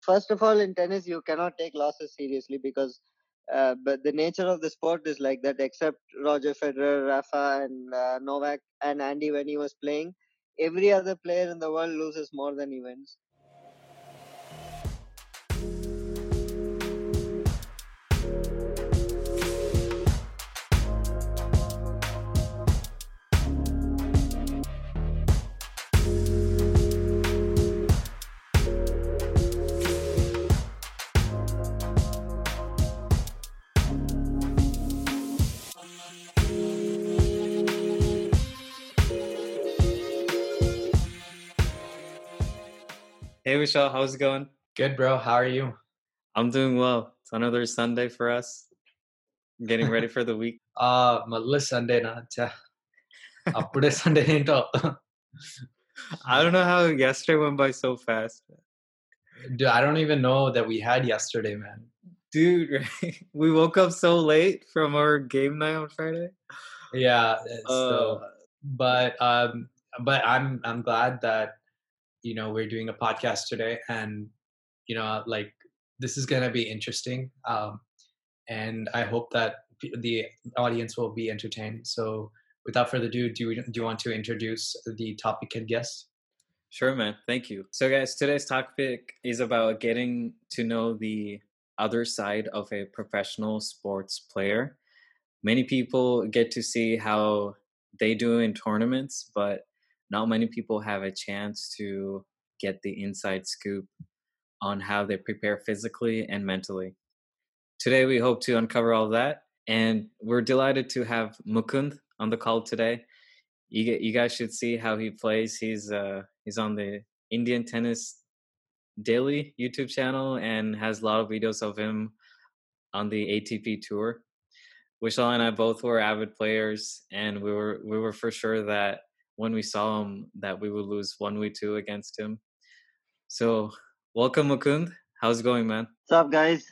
First of all, in tennis, you cannot take losses seriously because uh, but the nature of the sport is like that. Except Roger Federer, Rafa, and uh, Novak and Andy when he was playing, every other player in the world loses more than he wins. Hey, Vishal, how's it going? Good, bro. How are you? I'm doing well. It's another Sunday for us. I'm getting ready for the week. Ah, uh, Sunday na. అప్పుడే I don't know how yesterday went by so fast. Dude, I don't even know that we had yesterday, man. Dude, right? we woke up so late from our game night on Friday. Yeah. Uh, so, but um, but I'm I'm glad that you know we're doing a podcast today and you know like this is going to be interesting um and I hope that the audience will be entertained. So without further ado, do you, do you want to introduce the topic and guest? Sure, man. Thank you. So, guys, today's topic is about getting to know the other side of a professional sports player. Many people get to see how they do in tournaments, but not many people have a chance to get the inside scoop on how they prepare physically and mentally. Today, we hope to uncover all that, and we're delighted to have Mukund on the call today. You, you guys should see how he plays. He's uh, he's on the Indian Tennis Daily YouTube channel and has a lot of videos of him on the ATP tour. Vishal and I both were avid players, and we were we were for sure that when we saw him that we would lose one v two against him. So welcome Mukund. How's it going, man? What's up, guys?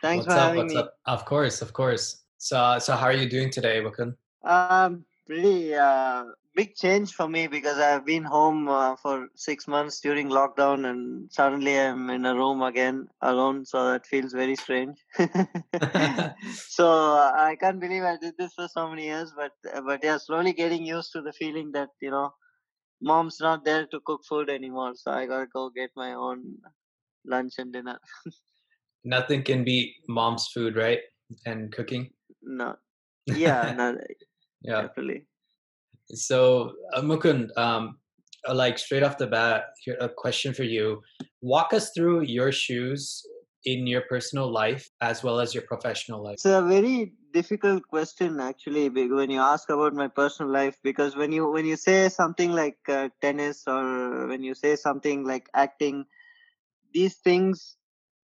Thanks what's for up? having What's me. up? Of course, of course. So so how are you doing today, Mukund? Um, pretty uh, big change for me because I've been home uh, for six months during lockdown, and suddenly I'm in a room again alone. So that feels very strange. so uh, I can't believe I did this for so many years, but but yeah, slowly getting used to the feeling that you know, mom's not there to cook food anymore. So I gotta go get my own lunch and dinner. Nothing can beat mom's food, right? And cooking. No, yeah, no, Yeah. definitely. So, uh, Mukund, um, like straight off the bat, here a question for you. Walk us through your shoes in your personal life as well as your professional life. It's a very difficult question actually when you ask about my personal life because when you when you say something like uh, tennis or when you say something like acting these things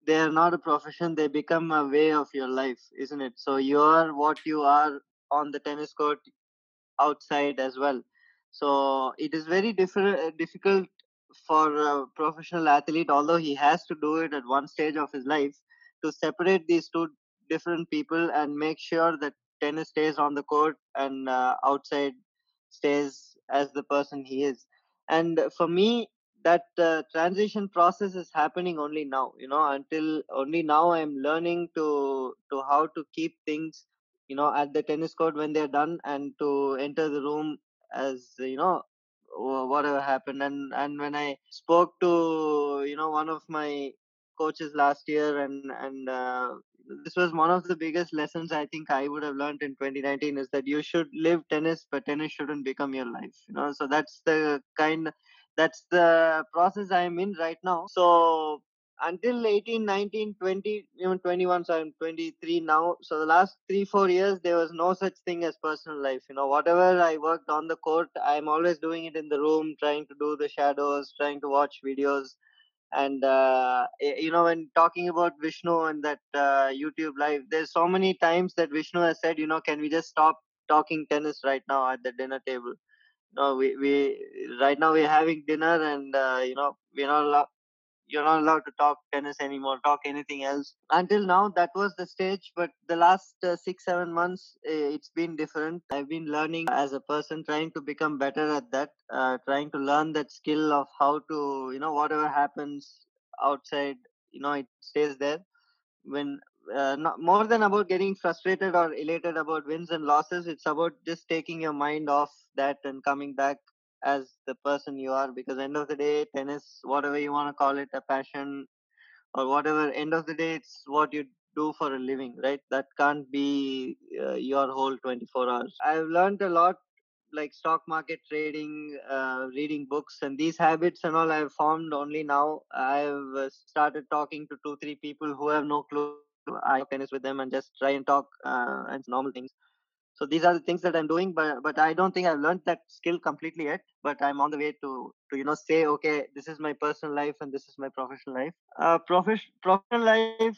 they are not a profession they become a way of your life isn't it so you are what you are on the tennis court outside as well so it is very different difficult for a professional athlete although he has to do it at one stage of his life to separate these two different people and make sure that tennis stays on the court and uh, outside stays as the person he is. And for me that uh, transition process is happening only now you know until only now i'm learning to to how to keep things you know at the tennis court when they're done and to enter the room as you know whatever happened. And and when i spoke to you know one of my coaches last year and and uh, this was one of the biggest lessons i think i would have learned in 2019 is that you should live tennis but tennis shouldn't become your life you know. So that's the kind that's the process i'm in right now. So until 18 19 20 even 21 so i'm 23 now. So the last 3 4 years there was no such thing as personal life. You know whatever i worked on the court i'm always doing it in the room trying to do the shadows trying to watch videos. And uh, you know when talking about vishnu and that uh, youtube live there's so many times that vishnu has said you know can we just stop talking tennis right now at the dinner table? No we, we right now we're having dinner and uh, you know we're not you're not allowed to talk tennis anymore talk anything else. Until now that was the stage but the last uh, six seven months it's been different. I've been learning as a person trying to become better at that uh, trying to learn that skill of how to you know whatever happens outside you know it stays there. When uh, not more than about getting frustrated or elated about wins and losses it's about just taking your mind off that and coming back as the person you are because end of the day tennis whatever you want to call it a passion or whatever end of the day it's what you do for a living right? That can't be uh, your whole 24 hours. I've learned a lot like stock market trading uh, reading books and these habits and all i've formed only now. I've uh, started talking to two three people who have no clue. I tennis with them and just try and talk uh, and normal things so these are the things that i'm doing but but i don't think i've learned that skill completely yet but i'm on the way to to you know say okay this is my personal life and this is my professional life. Uh profession professional life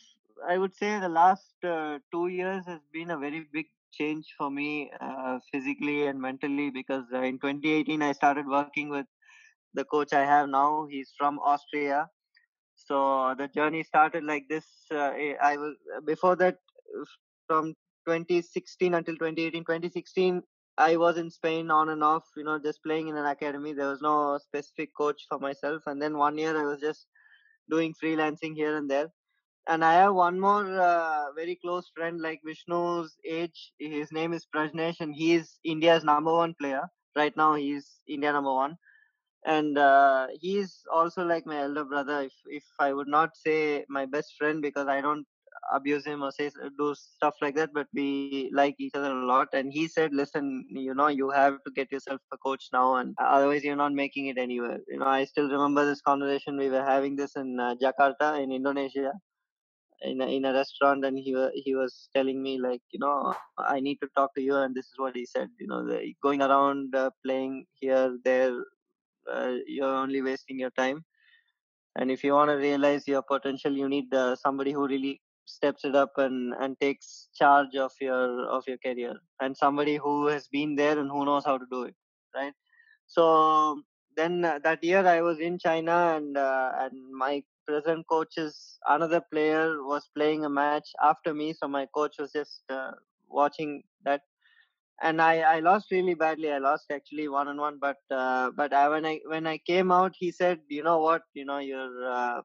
i would say the last uh, 2 years has been a very big change for me uh, physically and mentally because uh, in 2018 i started working with the coach i have now. He's from austria. So the journey started like this uh, i was before that from 2016 until 2018 2016 i was in spain on and off you know just playing in an academy. There was no specific coach for myself. And then one year i was just doing freelancing here and there. And i have one more uh, very close friend like vishnu's age. His name is prajnesh and he is india's number one player. Right now he's india number one. And uh, he's also like my elder brother if if i would not say my best friend because i don't abuse him or say do stuff like that but we like each other a lot. And he said listen you know you have to get yourself a coach now and otherwise you're not making it anywhere. You know i still remember this conversation. We were having this in uh, jakarta in indonesia in a, in a restaurant and he he was telling me like you know i need to talk to you and this is what he said you know the, going around uh, playing here there uh, you're only wasting your time. And if you want to realize your potential you need uh, somebody who really steps it up and and takes charge of your of your career and somebody who has been there and who knows how to do it right so then uh, that year i was in china and uh, and my present coach's another player was playing a match after me so my coach was just uh, watching that and I, I lost really badly. I lost actually one on one. But uh, but I, when I when I came out, he said, you know what, you know you're uh,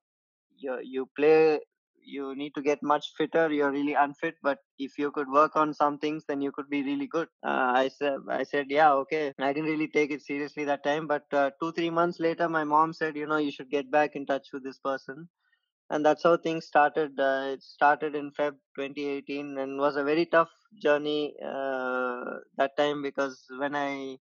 you you play. You need to get much fitter. You're really unfit, but if you could work on some things, then you could be really good. Uh, I said, I said, yeah, okay. I didn't really take it seriously that time, but uh, two three months later, my mom said, you know, you should get back in touch with this person and that's how things started. Uh, it started in Feb 2018 and was a very tough journey uh, that time because when I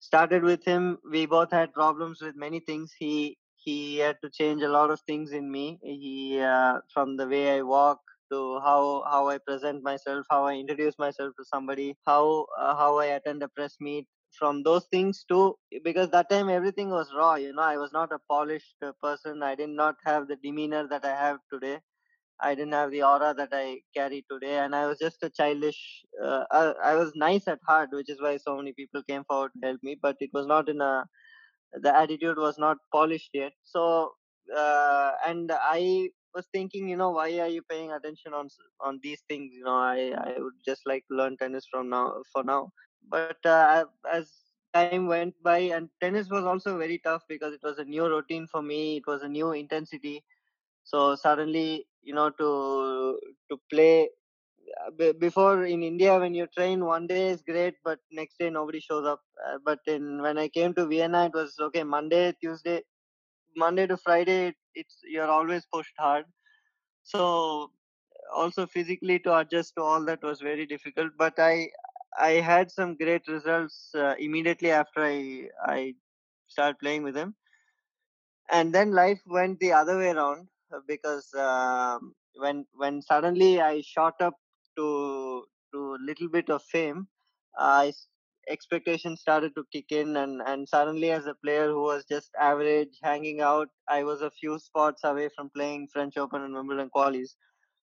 started with him, we both had problems with many things. He he had to change a lot of things in me. He uh, from the way I walk to how how I present myself, how I introduce myself to somebody, how uh, how I attend a press meet, from those things too because that time everything was raw you know i was not a polished uh, person i did not have the demeanor that i have today i didn't have the aura that i carry today and i was just a childish uh, I, I was nice at heart which is why so many people came forward to help me but it was not in a the attitude was not polished yet. So uh, and i was thinking you know why are you paying attention on on these things? You know i i would just like to learn tennis from now for now. But uh, as time went by and tennis was also very tough because it was a new routine for me it was a new intensity. So suddenly you know to to play uh, before in india when you train one day is great but next day nobody shows up. Uh, but in when i came to vienna it was okay monday tuesday monday to friday it's you're always pushed hard. So also physically to adjust to all that was very difficult but i I had some great results uh, immediately after I I started playing with him, and then life went the other way around uh, because um, when when suddenly I shot up to to a little bit of fame, I expectations started to kick in and and suddenly as a player who was just average hanging out i was a few spots away from playing french open and wimbledon qualies.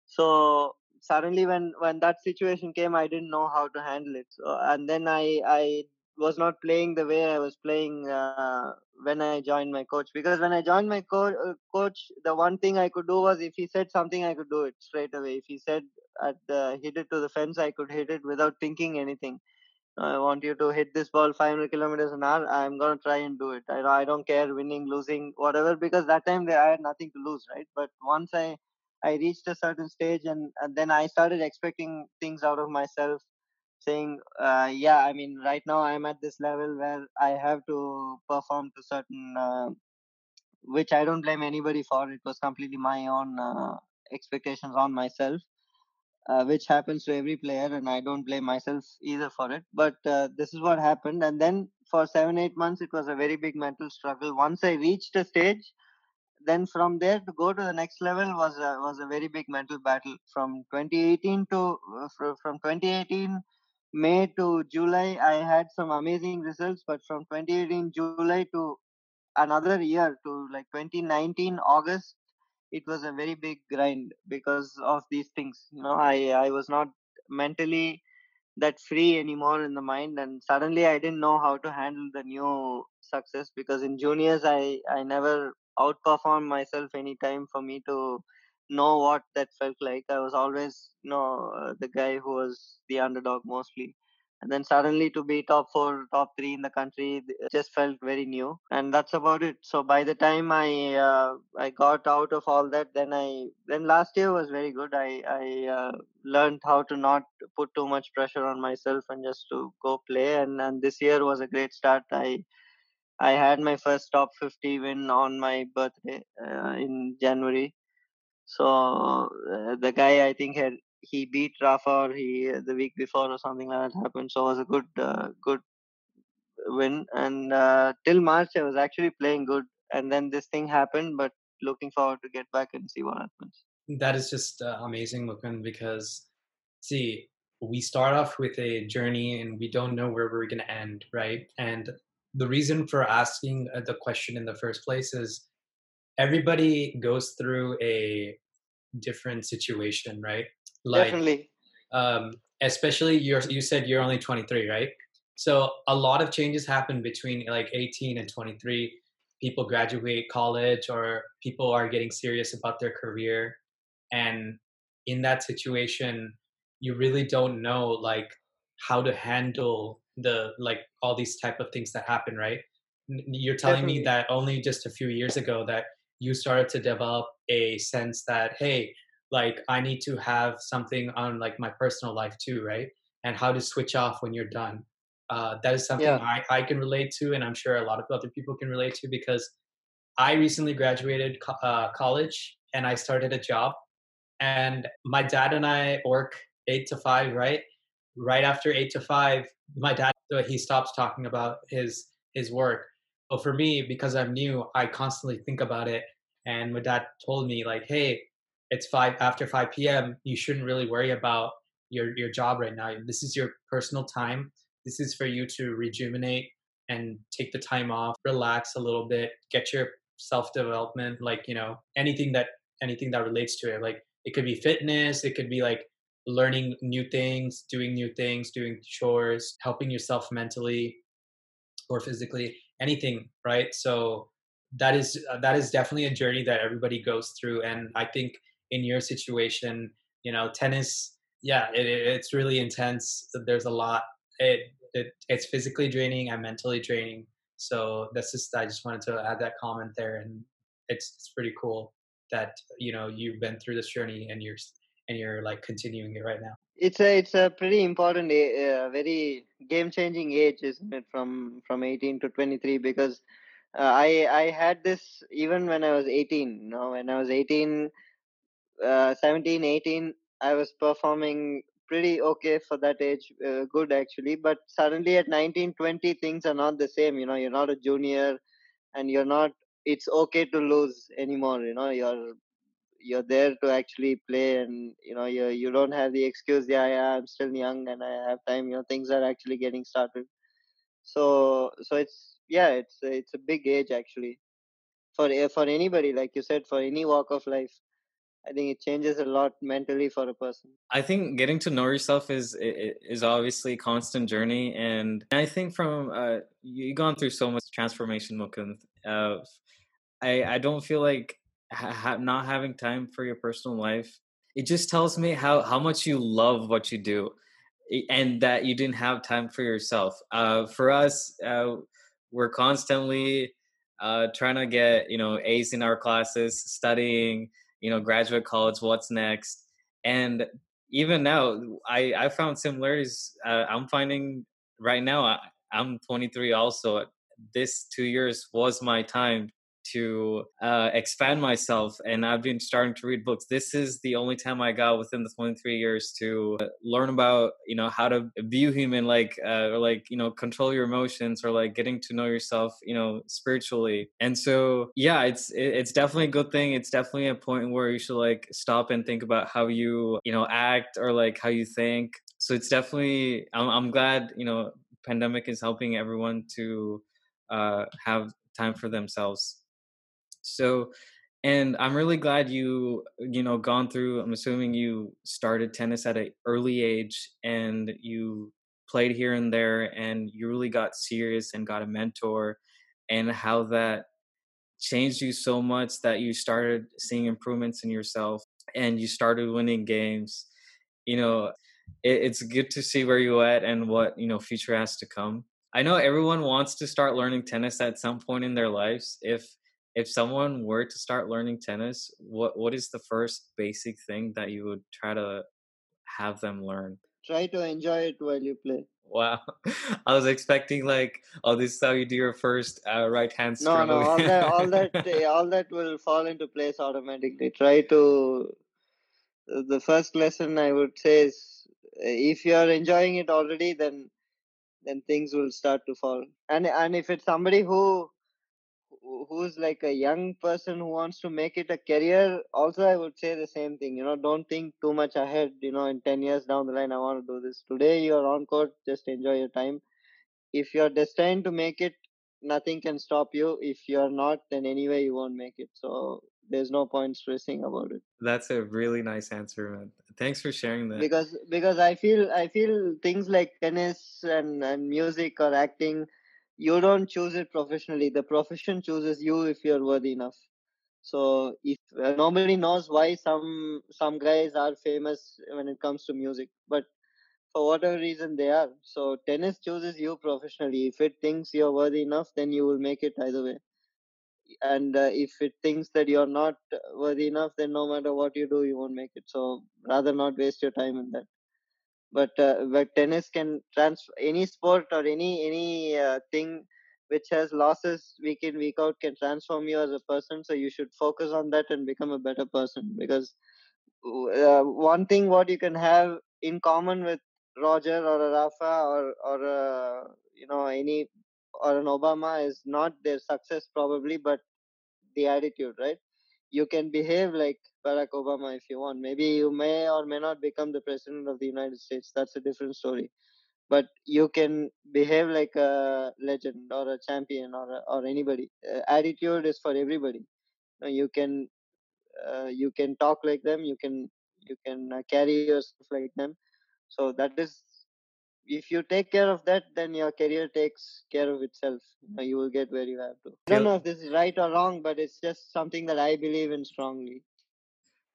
So suddenly when when that situation came i didn't know how to handle it. So, and then i i was not playing the way i was playing uh, when i joined my coach because when i joined my co- uh, coach the one thing i could do was if he said something i could do it straight away if he said at the, hit it to the fence i could hit it without thinking anything I want you to hit this ball 500 kilometers an hour. I'm gonna try and do it. I I don't care winning, losing, whatever, because that time I had nothing to lose, right? But once I I reached a certain stage, and, and then I started expecting things out of myself, saying, uh, yeah, I mean, right now I'm at this level where I have to perform to certain, uh, which I don't blame anybody for. It was completely my own uh, expectations on myself uh, which happens to every player, and I don't blame myself either for it. But uh, this is what happened, and then for seven, eight months, it was a very big mental struggle. Once I reached a stage, then from there to go to the next level was a, was a very big mental battle. From 2018 to uh, from 2018 May to July, I had some amazing results, but from 2018 July to another year to like 2019 August it was a very big grind because of these things. You know i i was not mentally that free anymore in the mind and suddenly i didn't know how to handle the new success because in juniors i i never outperformed myself any time for me to know what that felt like. I was always you know uh, the guy who was the underdog mostly. And then suddenly to be top four top three in the country just felt very new. And that's about it. So by the time i uh, i got out of all that then i then last year was very good. I i uh, learned how to not put too much pressure on myself and just to go play. And and this year was a great start. I i had my first top 50 win on my birthday uh, in january so uh, the guy i think had he beat Rafa or he the week before or something like that happened. So it was a good uh, good win. And uh, till March, I was actually playing good. And then this thing happened, but looking forward to get back and see what happens. That is just uh, amazing, Mukund, because see, we start off with a journey and we don't know where we're going to end, right? And the reason for asking uh, the question in the first place is everybody goes through a different situation, right? Like, Definitely. Um, especially you you said you're only 23, right? So a lot of changes happen between like 18 and 23. People graduate college or people are getting serious about their career. And in that situation, you really don't know like how to handle the like all these type of things that happen, right? You're telling Definitely. me that only just a few years ago that you started to develop a sense that hey like i need to have something on like my personal life too right? And how to switch off when you're done. Uh, that is something yeah. I, I can relate to and i'm sure a lot of other people can relate to because i recently graduated co- uh, college and i started a job and my dad and i work eight to five right? Right after eight to five my dad he stops talking about his his work but for me because i'm new i constantly think about it and my dad told me like hey it's five after 5 p.m. You shouldn't really worry about your your job right now. This is your personal time. This is for you to rejuvenate and take the time off, relax a little bit, get your self development, like you know anything that anything that relates to it. Like it could be fitness, it could be like learning new things, doing new things, doing chores, helping yourself mentally or physically, anything, right? So that is uh, that is definitely a journey that everybody goes through and i think in your situation you know tennis yeah it, it's really intense. There's a lot. It, it it's physically draining and mentally draining. So that's just i just wanted to add that comment there and it's it's pretty cool that you know you've been through this journey and you're and you're like continuing it right now it's a it's a pretty important uh, very game changing age isn't it from from 18 to 23 because uh, i i had this even when i was 18 you know when i was 18 uh, 17 18 i was performing pretty okay for that age uh, good actually. But suddenly at 19 20 things are not the same you know you're not a junior and you're not it's okay to lose anymore you know you're you're there to actually play and you know you you don't have the excuse yeah, yeah i'm still young and i have time you know things are actually getting started so so it's yeah it's it's a big age actually for for anybody like you said for any walk of life I think it changes a lot mentally for a person. I think getting to know yourself is is obviously a constant journey, and I think from uh, you've gone through so much transformation, Mukund. Uh, I I don't feel like ha- not having time for your personal life. It just tells me how how much you love what you do. and that you didn't have time for yourself. Uh, for us, uh, we're constantly uh, trying to get you know A's in our classes, studying, you know, graduate college. What's next? And even now, I I found similarities. Uh, I'm finding right now. I, I'm 23 also. This two years was my time to uh, expand myself and i've been starting to read books. This is the only time i got within the 23 years to learn about you know how to view human like uh, or like you know control your emotions or like getting to know yourself you know spiritually. And so yeah it's it's definitely a good thing. It's definitely a point where you should like stop and think about how you you know act or like how you think. So it's definitely i'm, I'm glad you know pandemic is helping everyone to uh, have time for themselves so, and I'm really glad you, you know, gone through. I'm assuming you started tennis at an early age and you played here and there and you really got serious and got a mentor and how that changed you so much that you started seeing improvements in yourself and you started winning games you know it, it's good to see where you at and what you know future has to come i know everyone wants to start learning tennis at some point in their lives if if someone were to start learning tennis, what what is the first basic thing that you would try to have them learn? Try to enjoy it while you play. Wow, I was expecting like, oh, this is how you do your first uh, right hand stroke. No, no, all that, all that, eh, all that will fall into place automatically. Try to. Uh, the first lesson I would say is, eh, if you are enjoying it already, then then things will start to fall. And and if it's somebody who who's like a young person who wants to make it a career also i would say the same thing you know don't think too much ahead you know in 10 years down the line i want to do this. Today you're on court just enjoy your time. If you're destined to make it nothing can stop you. If you're not then anyway you won't make it. So there's no point stressing about it. That's a really nice answer man. Thanks for sharing that. Because because i feel i feel things like tennis and and music or acting you don't choose it professionally. The profession chooses you if you're worthy enough. So if uh, nobody knows why some some guys are famous when it comes to music but for whatever reason they are. So tennis chooses you professionally. If it thinks you're worthy enough then you will make it either way. And uh, if it thinks that you're not worthy enough then no matter what you do you won't make it. So rather not waste your time in that but uh, but tennis can transfer any sport or any any uh, thing which has losses week in week out can transform you as a person. So you should focus on that and become a better person because uh, one thing what you can have in common with roger or a rafa or or uh, you know any or an obama is not their success probably but the attitude right you can behave like Barack Obama if you want. Maybe you may or may not become the president of the United States. That's a different story. But you can behave like a legend or a champion or a, or anybody. Uh, attitude is for everybody. You can uh, you can talk like them. You can you can uh, carry yourself like them. So that is if you take care of that, then your career takes care of itself. You, will get where you have to. I don't know if this is right or wrong, but it's just something that I believe in strongly.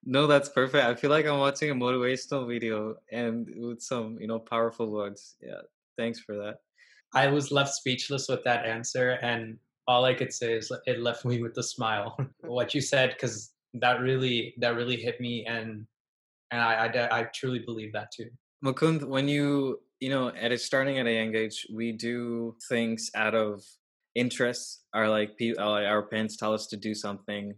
No, that's perfect. I feel like I'm watching a motivational video and with some, you know, powerful words. Yeah. Thanks for that. I was left speechless with that answer and all I could say is it left me with a smile. what you said cuz that really that really hit me and and I, I I truly believe that too. Mukund, when you you know at starting at a young age, we do things out of interests. Our like our parents tell us to do something.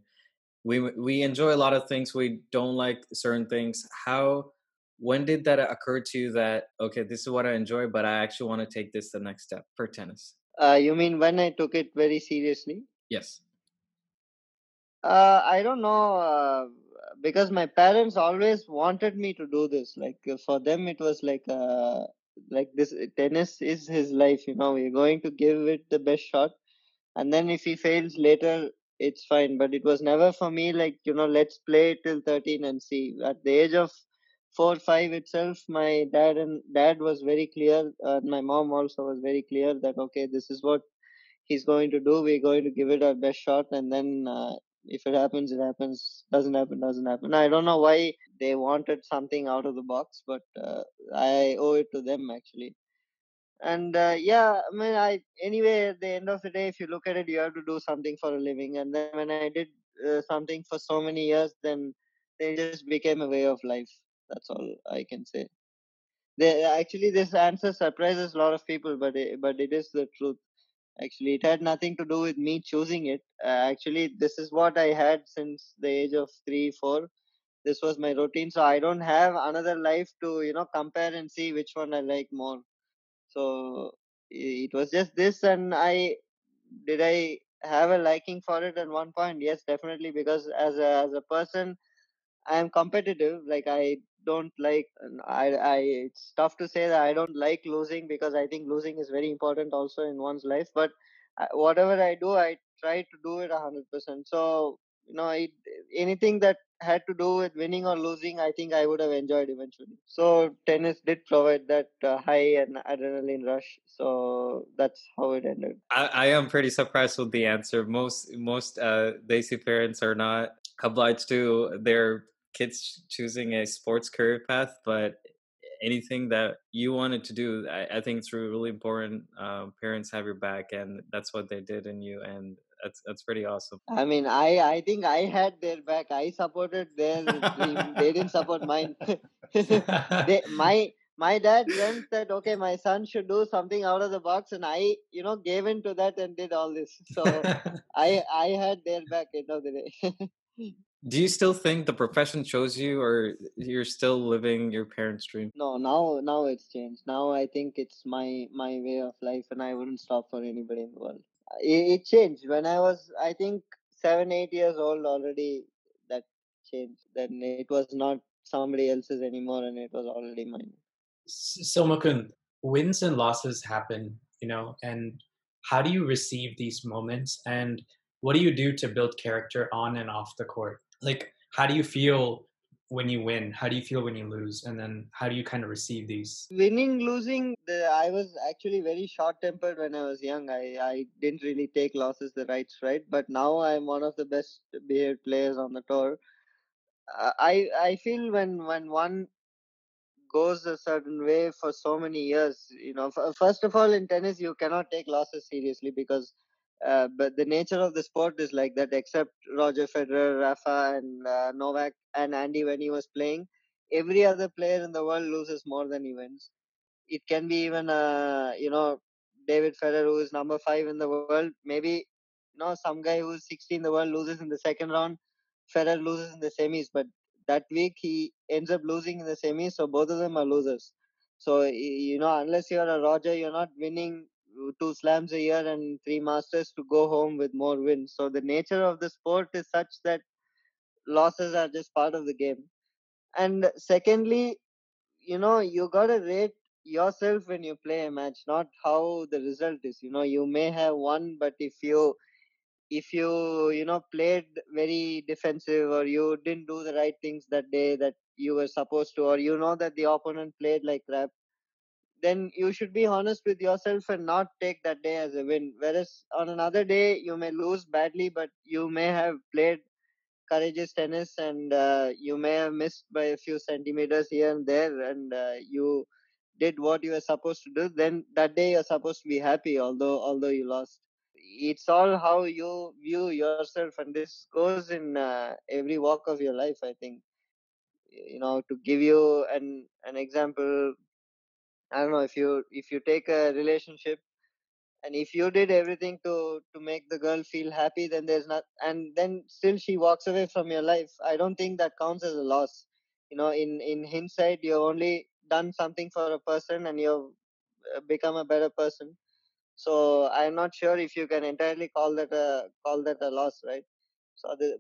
We we enjoy a lot of things we don't like certain things. How when did that occur to you that okay this is what i enjoy but i actually want to take this the next step for tennis? Uh, you mean when i took it very seriously? Yes. Uh, i don't know uh, because my parents always wanted me to do this like uh, for them it was like uh, like this tennis is his life you know we're going to give it the best shot and then if he fails later it's fine. But it was never for me like, you know, let's play till 13 and see. At the age of four, five itself, my dad and dad was very clear. Uh, my mom also was very clear that, okay, this is what he's going to do. We're going to give it our best shot. And then uh, if it happens it happens. Doesn't happen doesn't happen. I don't know why they wanted something out of the box but uh, i owe it to them actually. And uh, yeah i mean i anyway at the end of the day if you look at it you have to do something for a living. And then when i did uh, something for so many years then they just became a way of life. That's all i can say. They, actually this answer surprises a lot of people but it, but it is the truth actually it had nothing to do with me choosing it. Uh, actually this is what i had since the age of 3 4 this was my routine. So i don't have another life to you know compare and see which one i like more. So it was just this and i did i have a liking for it at one point? Yes definitely because as a as a person i am competitive. Like i don't like I, I it's tough to say that i don't like losing because i think losing is very important also in one's life but uh, whatever i do i try to do it 100% so you know it, anything that had to do with winning or losing i think i would have enjoyed eventually. So tennis did provide that uh, high and adrenaline rush. So that's how it ended. I, I am pretty surprised with the answer. Most most uh desi parents are not obliged to their kids choosing a sports career path, but anything that you wanted to do, I, I think it's really important. Uh, parents have your back, and that's what they did in you, and that's that's pretty awesome. I mean, I I think I had their back. I supported their dream. They didn't support mine. they, my my dad dreamt that okay, my son should do something out of the box, and I you know gave in to that and did all this. So I I had their back end of the day do you still think the profession chose you or you're still living your parents dream? No now now it's changed. Now i think it's my my way of life and i wouldn't stop for anybody in the world. It, it changed. When i was i think seven eight years old already that changed. Then it was not somebody else's anymore and it was already mine. So Mukund, wins and losses happen you know and how do you receive these moments and what do you do to build character on and off the court like how do you feel when you win? How do you feel when you lose? And then how do you kind of receive these? Winning losing the, i was actually very short tempered when i was young. I i didn't really take losses the right stride but now i'm one of the best behaved players on the tour. Uh, i i feel when when one goes a certain way for so many years you know first of all in tennis you cannot take losses seriously because uh, but the nature of the sport is like that. Except Roger Federer, Rafa, and uh, Novak and Andy when he was playing, every other player in the world loses more than he wins. It can be even uh, you know David Ferrer, who is number five in the world. Maybe you know some guy who is 60 in the world loses in the second round. Federer loses in the semis, but that week he ends up losing in the semis. So both of them are losers. So you know, unless you're a Roger, you're not winning two slams a year and three masters to go home with more wins. So the nature of the sport is such that losses are just part of the game. And secondly, you know, you gotta rate yourself when you play a match, not how the result is. You know, you may have won, but if you if you you know played very defensive or you didn't do the right things that day that you were supposed to or you know that the opponent played like crap then you should be honest with yourself and not take that day as a win. Whereas on another day, you may lose badly, but you may have played courageous tennis and uh, you may have missed by a few centimeters here and there, and uh, you did what you were supposed to do. Then that day you're supposed to be happy, although although you lost. It's all how you view yourself, and this goes in uh, every walk of your life. I think you know to give you an an example I don't know if you if you take a relationship and if you did everything to to make the girl feel happy then there's not and then still she walks away from your life i don't think that counts as a loss. You know in in hindsight you've only done something for a person and you've uh, become a better person. So i'm not sure if you can entirely call that a call that a loss right? So the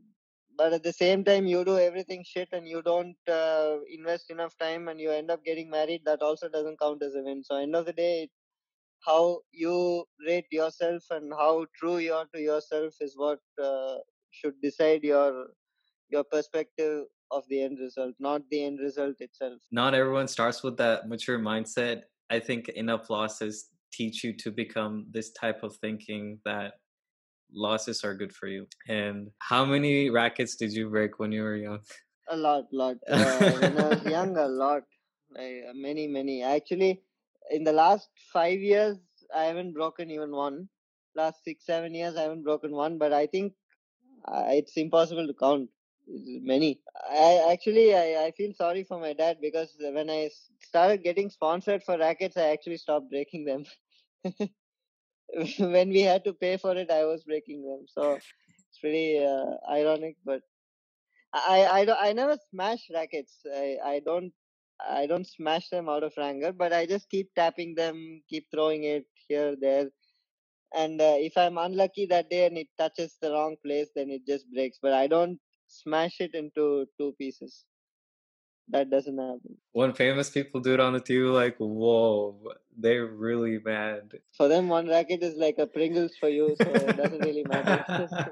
but at the same time you do everything shit and you don't uh, invest enough time and you end up getting married that also doesn't count as a win so end of the day how you rate yourself and how true you are to yourself is what uh, should decide your your perspective of the end result not the end result itself. Not everyone starts with that mature mindset. I think enough losses teach you to become this type of thinking that losses are good for you. And how many rackets did you break when you were young? A lot, lot. Uh, when I was young, a lot. Like, many, many. Actually, in the last five years, I haven't broken even one. Last six, seven years, I haven't broken one. But I think uh, it's impossible to count. It's many. I actually, I, I feel sorry for my dad because when I started getting sponsored for rackets, I actually stopped breaking them. when we had to pay for it, I was breaking them. So it's pretty uh, ironic, but I I don't I never smash rackets. I I don't I don't smash them out of anger, but I just keep tapping them, keep throwing it here there. And uh, if I'm unlucky that day and it touches the wrong place, then it just breaks. But I don't smash it into two pieces. That doesn't happen. When famous people do it on the TV, like, whoa, they're really mad. For them, one racket is like a Pringles for you, so it doesn't really matter.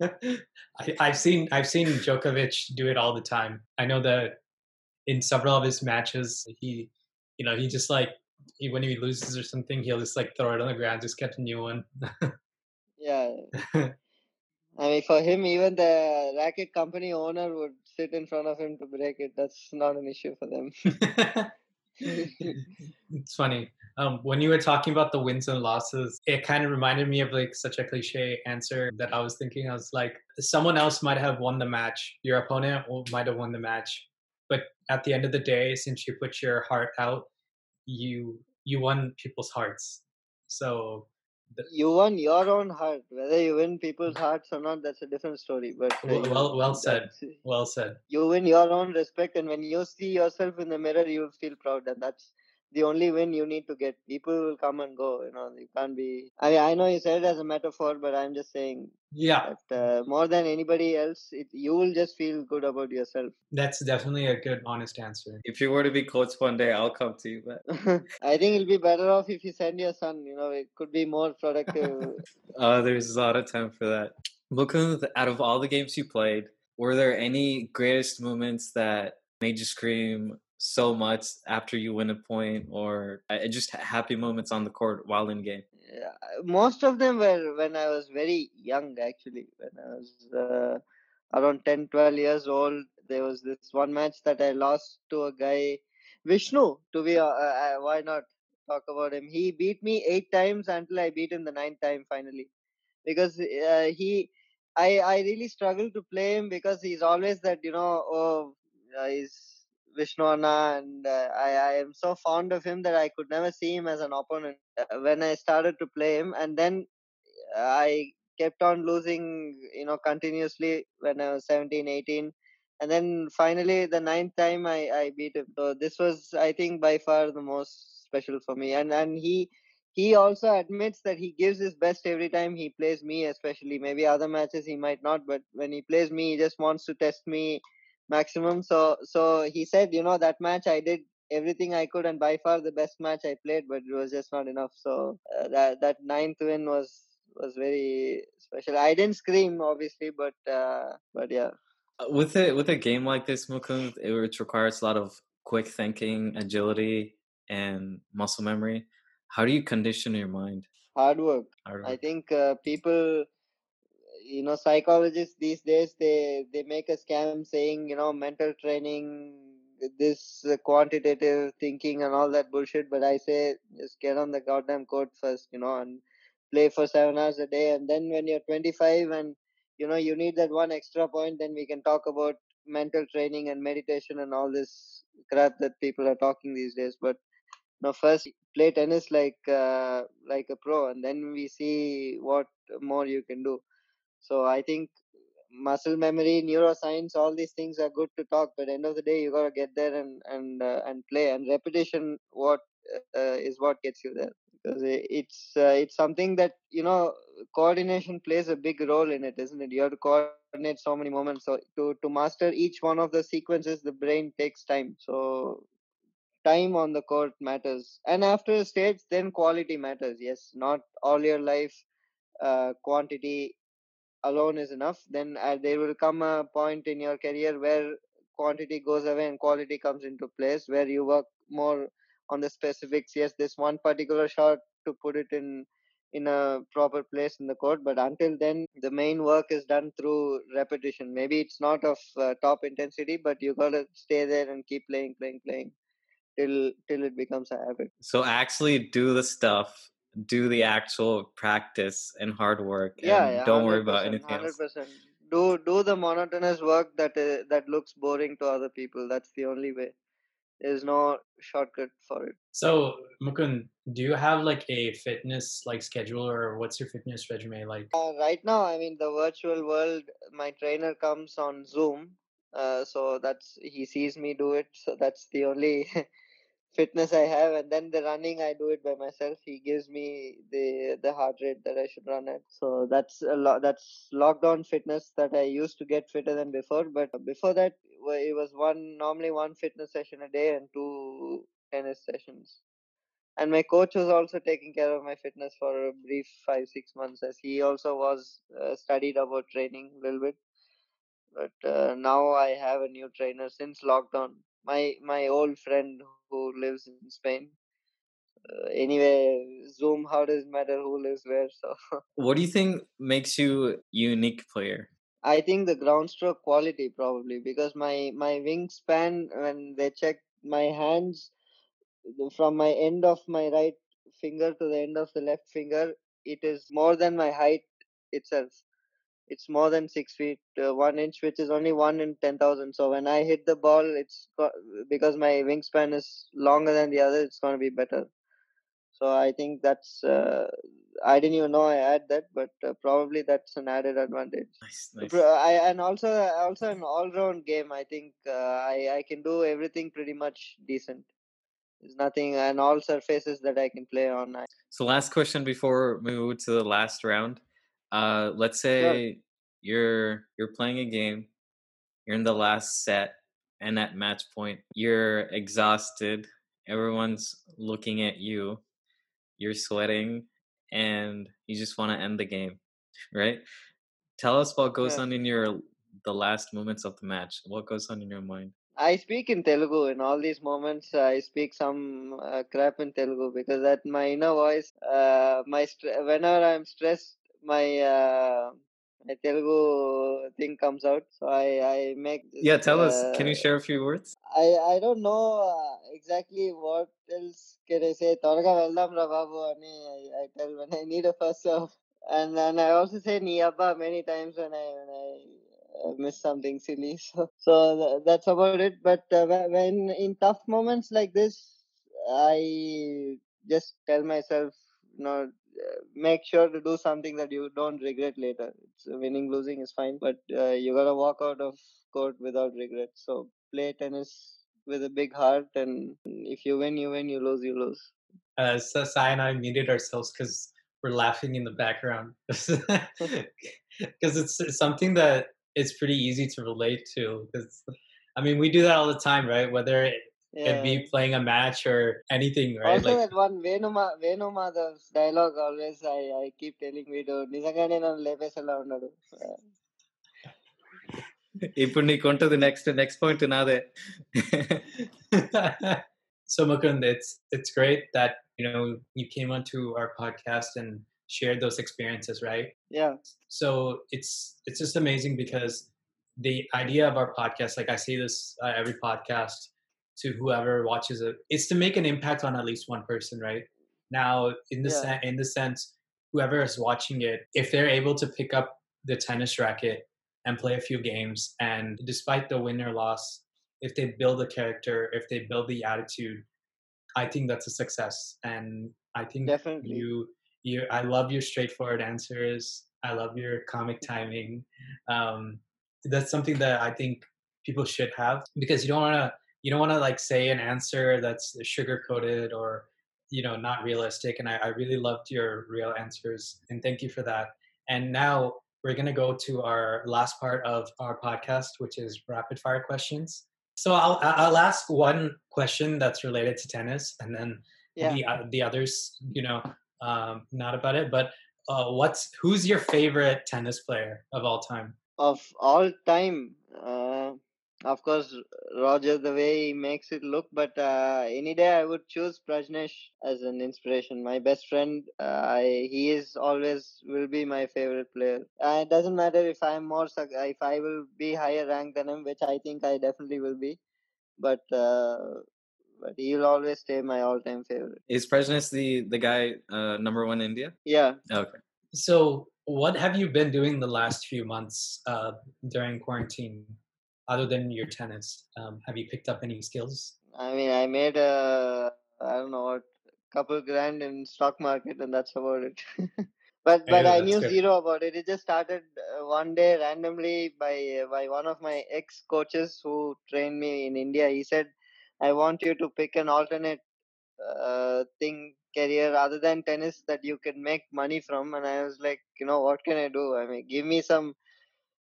I, I've seen I've seen Djokovic do it all the time. I know that in several of his matches, he, you know, he just like he, when he loses or something, he'll just like throw it on the ground, just get a new one. yeah. I mean, for him, even the racket company owner would sit in front of him to break it. That's not an issue for them. it's funny. Um, when you were talking about the wins and losses, it kind of reminded me of like such a cliche answer that I was thinking. I was like, someone else might have won the match. Your opponent might have won the match, but at the end of the day, since you put your heart out, you you won people's hearts. So you won your own heart. Whether you win people's hearts or not, that's a different story. But well, well, well said. Well said. You win your own respect, and when you see yourself in the mirror, you feel proud, and that's the only win you need to get. People will come and go. You know, you can't be. I mean, I know you said it as a metaphor, but I'm just saying. Yeah. That, uh, more than anybody else, it, you will just feel good about yourself. That's definitely a good, honest answer. If you were to be coach one day, I'll come to you. But I think it'll be better off if you send your son. You know, it could be more productive. uh, there's a lot of time for that. Mukund, out of all the games you played, were there any greatest moments that made you scream so much after you win a point or uh, just happy moments on the court while in game? Most of them were when I was very young, actually. When I was uh, around 10, 12 years old, there was this one match that I lost to a guy, Vishnu, to be, uh, uh, why not talk about him? He beat me eight times until I beat him the ninth time finally. Because uh, he, I, I really struggle to play him because he's always that, you know, oh, he's Vishnu and uh, I, I am so fond of him that I could never see him as an opponent uh, when I started to play him, and then uh, I kept on losing, you know, continuously when I was 17, 18. And then finally, the ninth time I, I beat him. So this was, I think, by far the most special for me. And and he he also admits that he gives his best every time he plays me, especially. Maybe other matches he might not, but when he plays me, he just wants to test me maximum. So so he said, you know, that match I did everything I could, and by far the best match I played, but it was just not enough. So uh, that that ninth win was was very special. I didn't scream, obviously, but uh, but yeah. Uh, with it with a game like this, Mukund, it requires a lot of quick thinking, agility, and muscle memory. How do you condition your mind? Hard work. Hard work. I think uh, people you know psychologists these days they they make a scam saying you know mental training this uh, quantitative thinking and all that bullshit. But i say just get on the goddamn court first you know and play for seven hours a day. And then when you're 25 and you know you need that one extra point then we can talk about mental training and meditation and all this crap that people are talking these days. But know first play tennis like uh, like a pro and then we see what more you can do so I think muscle memory, neuroscience, all these things are good to talk, but end of the day, you gotta get there and and uh, and play. And repetition, what uh, is what gets you there because it's uh, it's something that you know coordination plays a big role in it, isn't it? You have to coordinate so many moments. So to to master each one of the sequences, the brain takes time. So time on the court matters and after states then quality matters yes not all your life uh, quantity alone is enough then uh, there will come a point in your career where quantity goes away and quality comes into place where you work more on the specifics. Yes this one particular shot to put it in in a proper place in the court but until then the main work is done through repetition. Maybe it's not of uh, top intensity but you got to stay there and keep playing playing playing till till it becomes a habit. So actually do the stuff, do the actual practice and hard work, yeah, and yeah don't worry about 100% anything else. 100% do do the monotonous work that uh, that looks boring to other people that's the only way there's no shortcut for it So Mukund, do you have like a fitness like schedule or what's your fitness regimen like? Uh, right now, I mean, the virtual world, my trainer comes on Zoom. Uh, so that's, he sees me do it. So that's the only fitness I have. And then the running, I do it by myself. He gives me the, the heart rate that I should run at. So that's a lot, that's lockdown fitness that I used to get fitter than before. But before that, it was one, normally one fitness session a day and two tennis sessions and my coach was also taking care of my fitness for a brief five six months as he also was uh, studied about training a little bit but uh, now i have a new trainer since lockdown my my old friend who lives in spain uh, anyway zoom how does it matter who lives where so What do you think makes you unique player? I think the ground stroke quality probably because my my wingspan when they check my hands from my end of my right finger to the end of the left finger it is more than my height itself it's more than six feet uh, one inch which is only one in 10000 so when i hit the ball it's because my wingspan is longer than the other it's going to be better so i think that's uh, i didn't even know i had that but uh, probably that's an added advantage Nice, nice. I and also also an all round game. I think uh, I I can do everything pretty much decent. There's nothing and all surfaces that I can play on. So last question before we move to the last round. Uh, let's say you're you're playing a game, you're in the last set, and at match point you're exhausted. Everyone's looking at you. You're sweating, and you just want to end the game, right? Tell us what goes Yeah. on in your the last moments of the match. What goes on in your mind? I speak in Telugu in all these moments. I speak some uh, crap in Telugu because that my inner voice. Uh, my st- whenever I'm stressed, my uh, my Telugu thing comes out. So I I make. This, yeah, tell uh, us. Can you uh, share a few words? I I don't know uh, exactly what else can I say. Toraga veldam rababu ani I tell when I need a first and then I also say ni many times when I when I. Uh, miss something silly so, so that's about it but uh, when in tough moments like this i just tell myself you know make sure to do something that you don't regret later. It's winning, losing is fine, but uh, you gotta walk out of court without regret. So play tennis with a big heart, and if you win, you win. You lose, you lose. Uh, so Sai and I muted ourselves because we're laughing in the background because it's, it's something that it's pretty easy to relate to. Because I mean, we do that all the time, right? Whether it, it Yeah. be playing a match or anything, right? Also, Like that one Venuma Venumadhav's dialogue always I, I keep telling Vido నిజంగానే నన్ను లేపేసేలా ఉన్నాడు Uh, ఇప్పుడు నీకు ఉంటుంది next next point నాదే so Mukund, it's it's great that you know you came onto our podcast and shared those experiences, right? yeah So it's it's just amazing because the idea of our podcast, like I say this uh, every podcast to whoever watches it, is to make an impact on at least one person, right? Now, in the Yeah. sen- in the sense, whoever is watching it, if they're able to pick up the tennis racket and play a few games, and despite the win or loss, if they build a character, if they build the attitude, I think that's a success. And I think definitely you you i love your straightforward answers i love your comic timing um that's something that i think people should have because you don't want to you don't want to like say an answer that's sugar coated or you know not realistic and I, I really loved your real answers and thank you for that. And now we're going to go to our last part of our podcast which is rapid fire questions. So i'll i'll ask one question that's related to tennis and then yeah. the uh, the others you know um not about it but uh what's who's your favorite tennis player of all time? Of all time uh, of course, Roger, the way he makes it look, but uh, any day I would choose Prajnesh as an inspiration. My best friend, uh, I, he is always will be my favorite player. Uh, it doesn't matter if I'm more, if I will be higher ranked than him, which I think I definitely will be, but uh, but he'll always stay my all-time favorite. Is Prajnesh the the guy uh, number one in India? Yeah. Okay. So, what have you been doing the last few months uh, during quarantine? Other than your tennis? Um, have you picked up any skills? I mean, I made a I don't know what couple grand in stock market, and that's about it. but but I knew good. zero about it. It just started uh, one day randomly by uh, by one of my ex coaches who trained me in India. He said, "I want you to pick an alternate uh, thing career other than tennis that you can make money from." And I was like, you know, what can I do? I mean, give me some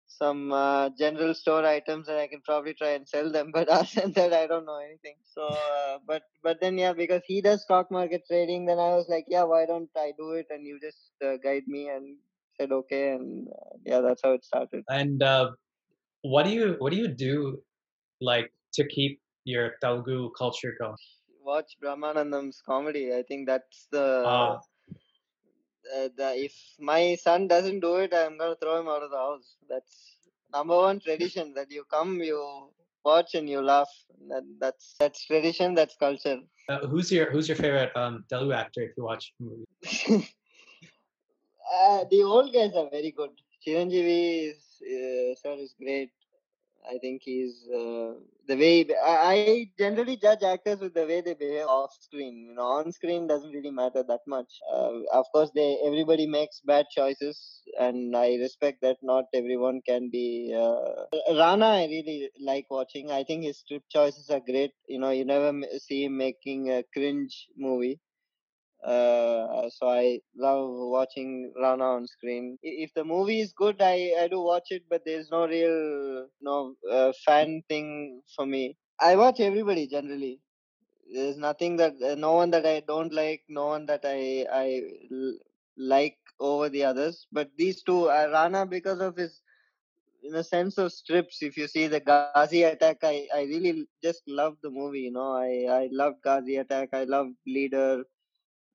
some uh, general store items and I can probably try and sell them. But other than that, I don't know anything. So, uh, but but then yeah, because he does stock market trading, then I was like, yeah, why don't I do it? And you just uh, guide me and said okay, and uh, yeah, that's how it started. And uh, what do you what do you do like to keep your Telugu culture going? Watch Brahmanandam's comedy. I think that's the ah uh, the, if my son doesn't do it, I'm gonna throw him out of the house. That's number one tradition that you come, you watch, and you laugh. That, that's that's tradition. That's culture. Uh, who's your Who's your favorite um, Telugu actor if you watch movies? uh, the old guys are very good. Chiranjeevi is, uh, sir is great. I think he's uh, the way I generally judge actors with the way they behave off screen. You know, on screen doesn't really matter that much. Uh, of course, they everybody makes bad choices, and I respect that. Not everyone can be. Uh... Rana, I really like watching. I think his script choices are great. You know, you never see him making a cringe movie. Uh, so I love watching Rana on screen. If the movie is good, I, I do watch it, but there's no real no uh, fan thing for me. I watch everybody generally. There's nothing that uh, no one that I don't like, no one that I I l- like over the others. But these two, uh, Rana, because of his in a sense of strips if you see the ghazi attack i i really just love the movie you know i i loved ghazi attack i loved leader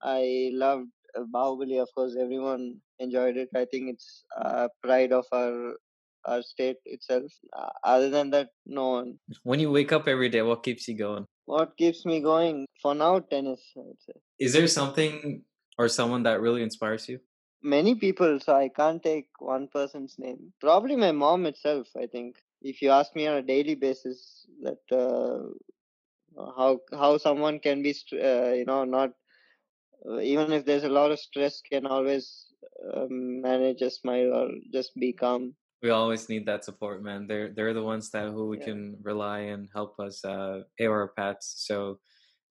I loved uh, Bahubali. Of course, everyone enjoyed it. I think it's uh, pride of our our state itself. Uh, other than that, no one. When you wake up every day, what keeps you going? What keeps me going? For now, tennis. I would say. Is there something or someone that really inspires you? Many people, so I can't take one person's name. Probably my mom itself. I think. If you ask me on a daily basis, that uh, how how someone can be, uh, you know, not even if there's a lot of stress, can always um, manage a smile or just be calm. We always need that support, man. They're they're the ones that who we yeah. can rely and help us uh, pay our pets. So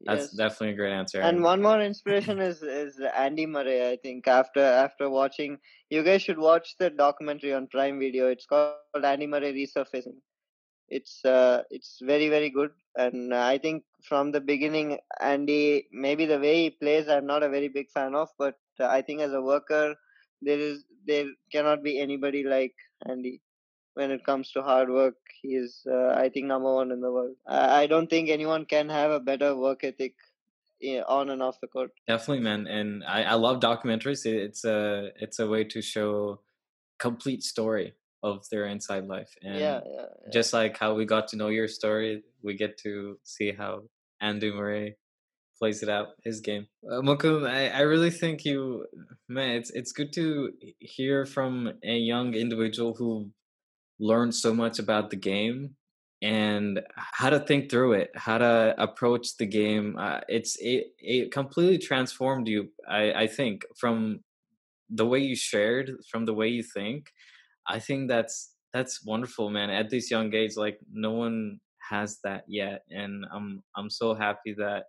that's yes. definitely a great answer. And one more inspiration is is Andy Murray. I think after after watching, you guys should watch the documentary on Prime Video. It's called Andy Murray Resurfacing it's uh, it's very very good. And i think from the beginning andy maybe the way he plays i'm not a very big fan of but i think as a worker there is there cannot be anybody like andy when it comes to hard work. He is uh, i think number one in the world. I, I don't think anyone can have a better work ethic eh, on and off the court. Definitely man. And i, I love documentaries. It's a it's a way to show complete story of their inside life and yeah, yeah, yeah. just like how we got to know your story we get to see how andy murray plays it out his game uh, Mukund, I, I really think you man it's it's good to hear from a young individual who learned so much about the game and how to think through it how to approach the game uh, it's it, it completely transformed you I, I think from the way you shared from the way you think I think that's that's wonderful, man. At this young age, like no one has that yet, and I'm I'm so happy that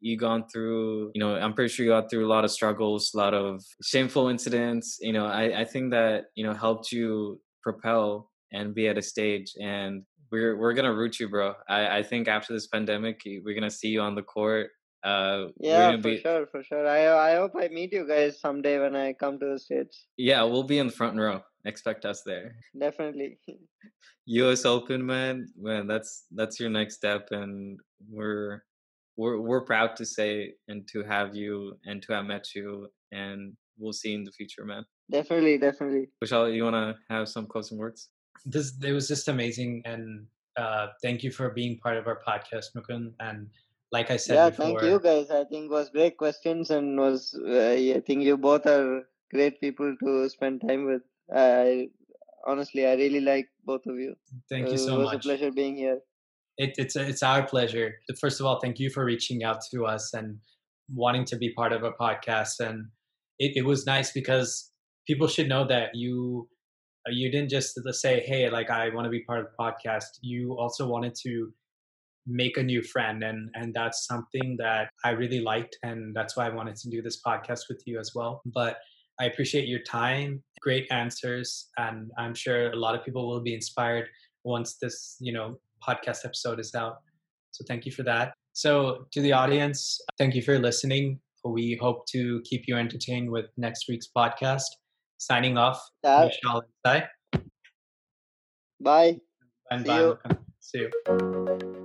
you gone through. You know, I'm pretty sure you got through a lot of struggles, a lot of shameful incidents. You know, I I think that you know helped you propel and be at a stage and we're we're gonna root you, bro. I, I think after this pandemic, we're gonna see you on the court. Uh, yeah, for be... sure, for sure. I I hope I meet you guys someday when I come to the states. Yeah, we'll be in the front row. Expect us there. Definitely. U.S. Open, man, man, that's that's your next step, and we're we're we're proud to say and to have you and to have met you, and we'll see in the future, man. Definitely, definitely. Vishal, you want to have some closing words? This it was just amazing, and uh, thank you for being part of our podcast, Mukund. And like I said yeah, before, thank you guys. I think was great questions and was uh, I think you both are great people to spend time with. I honestly I really like both of you. Thank you so it was much. a pleasure being here. It, it's it's our pleasure. First of all, thank you for reaching out to us and wanting to be part of a podcast. And it, it was nice because people should know that you you didn't just say, "Hey, like I want to be part of the podcast." You also wanted to make a new friend, and and that's something that I really liked, and that's why I wanted to do this podcast with you as well. But I appreciate your time, great answers, and I'm sure a lot of people will be inspired once this you know podcast episode is out. So thank you for that. So to the audience, thank you for listening. We hope to keep you entertained with next week's podcast. Signing off, and Sai. Bye. And See bye. you. See you.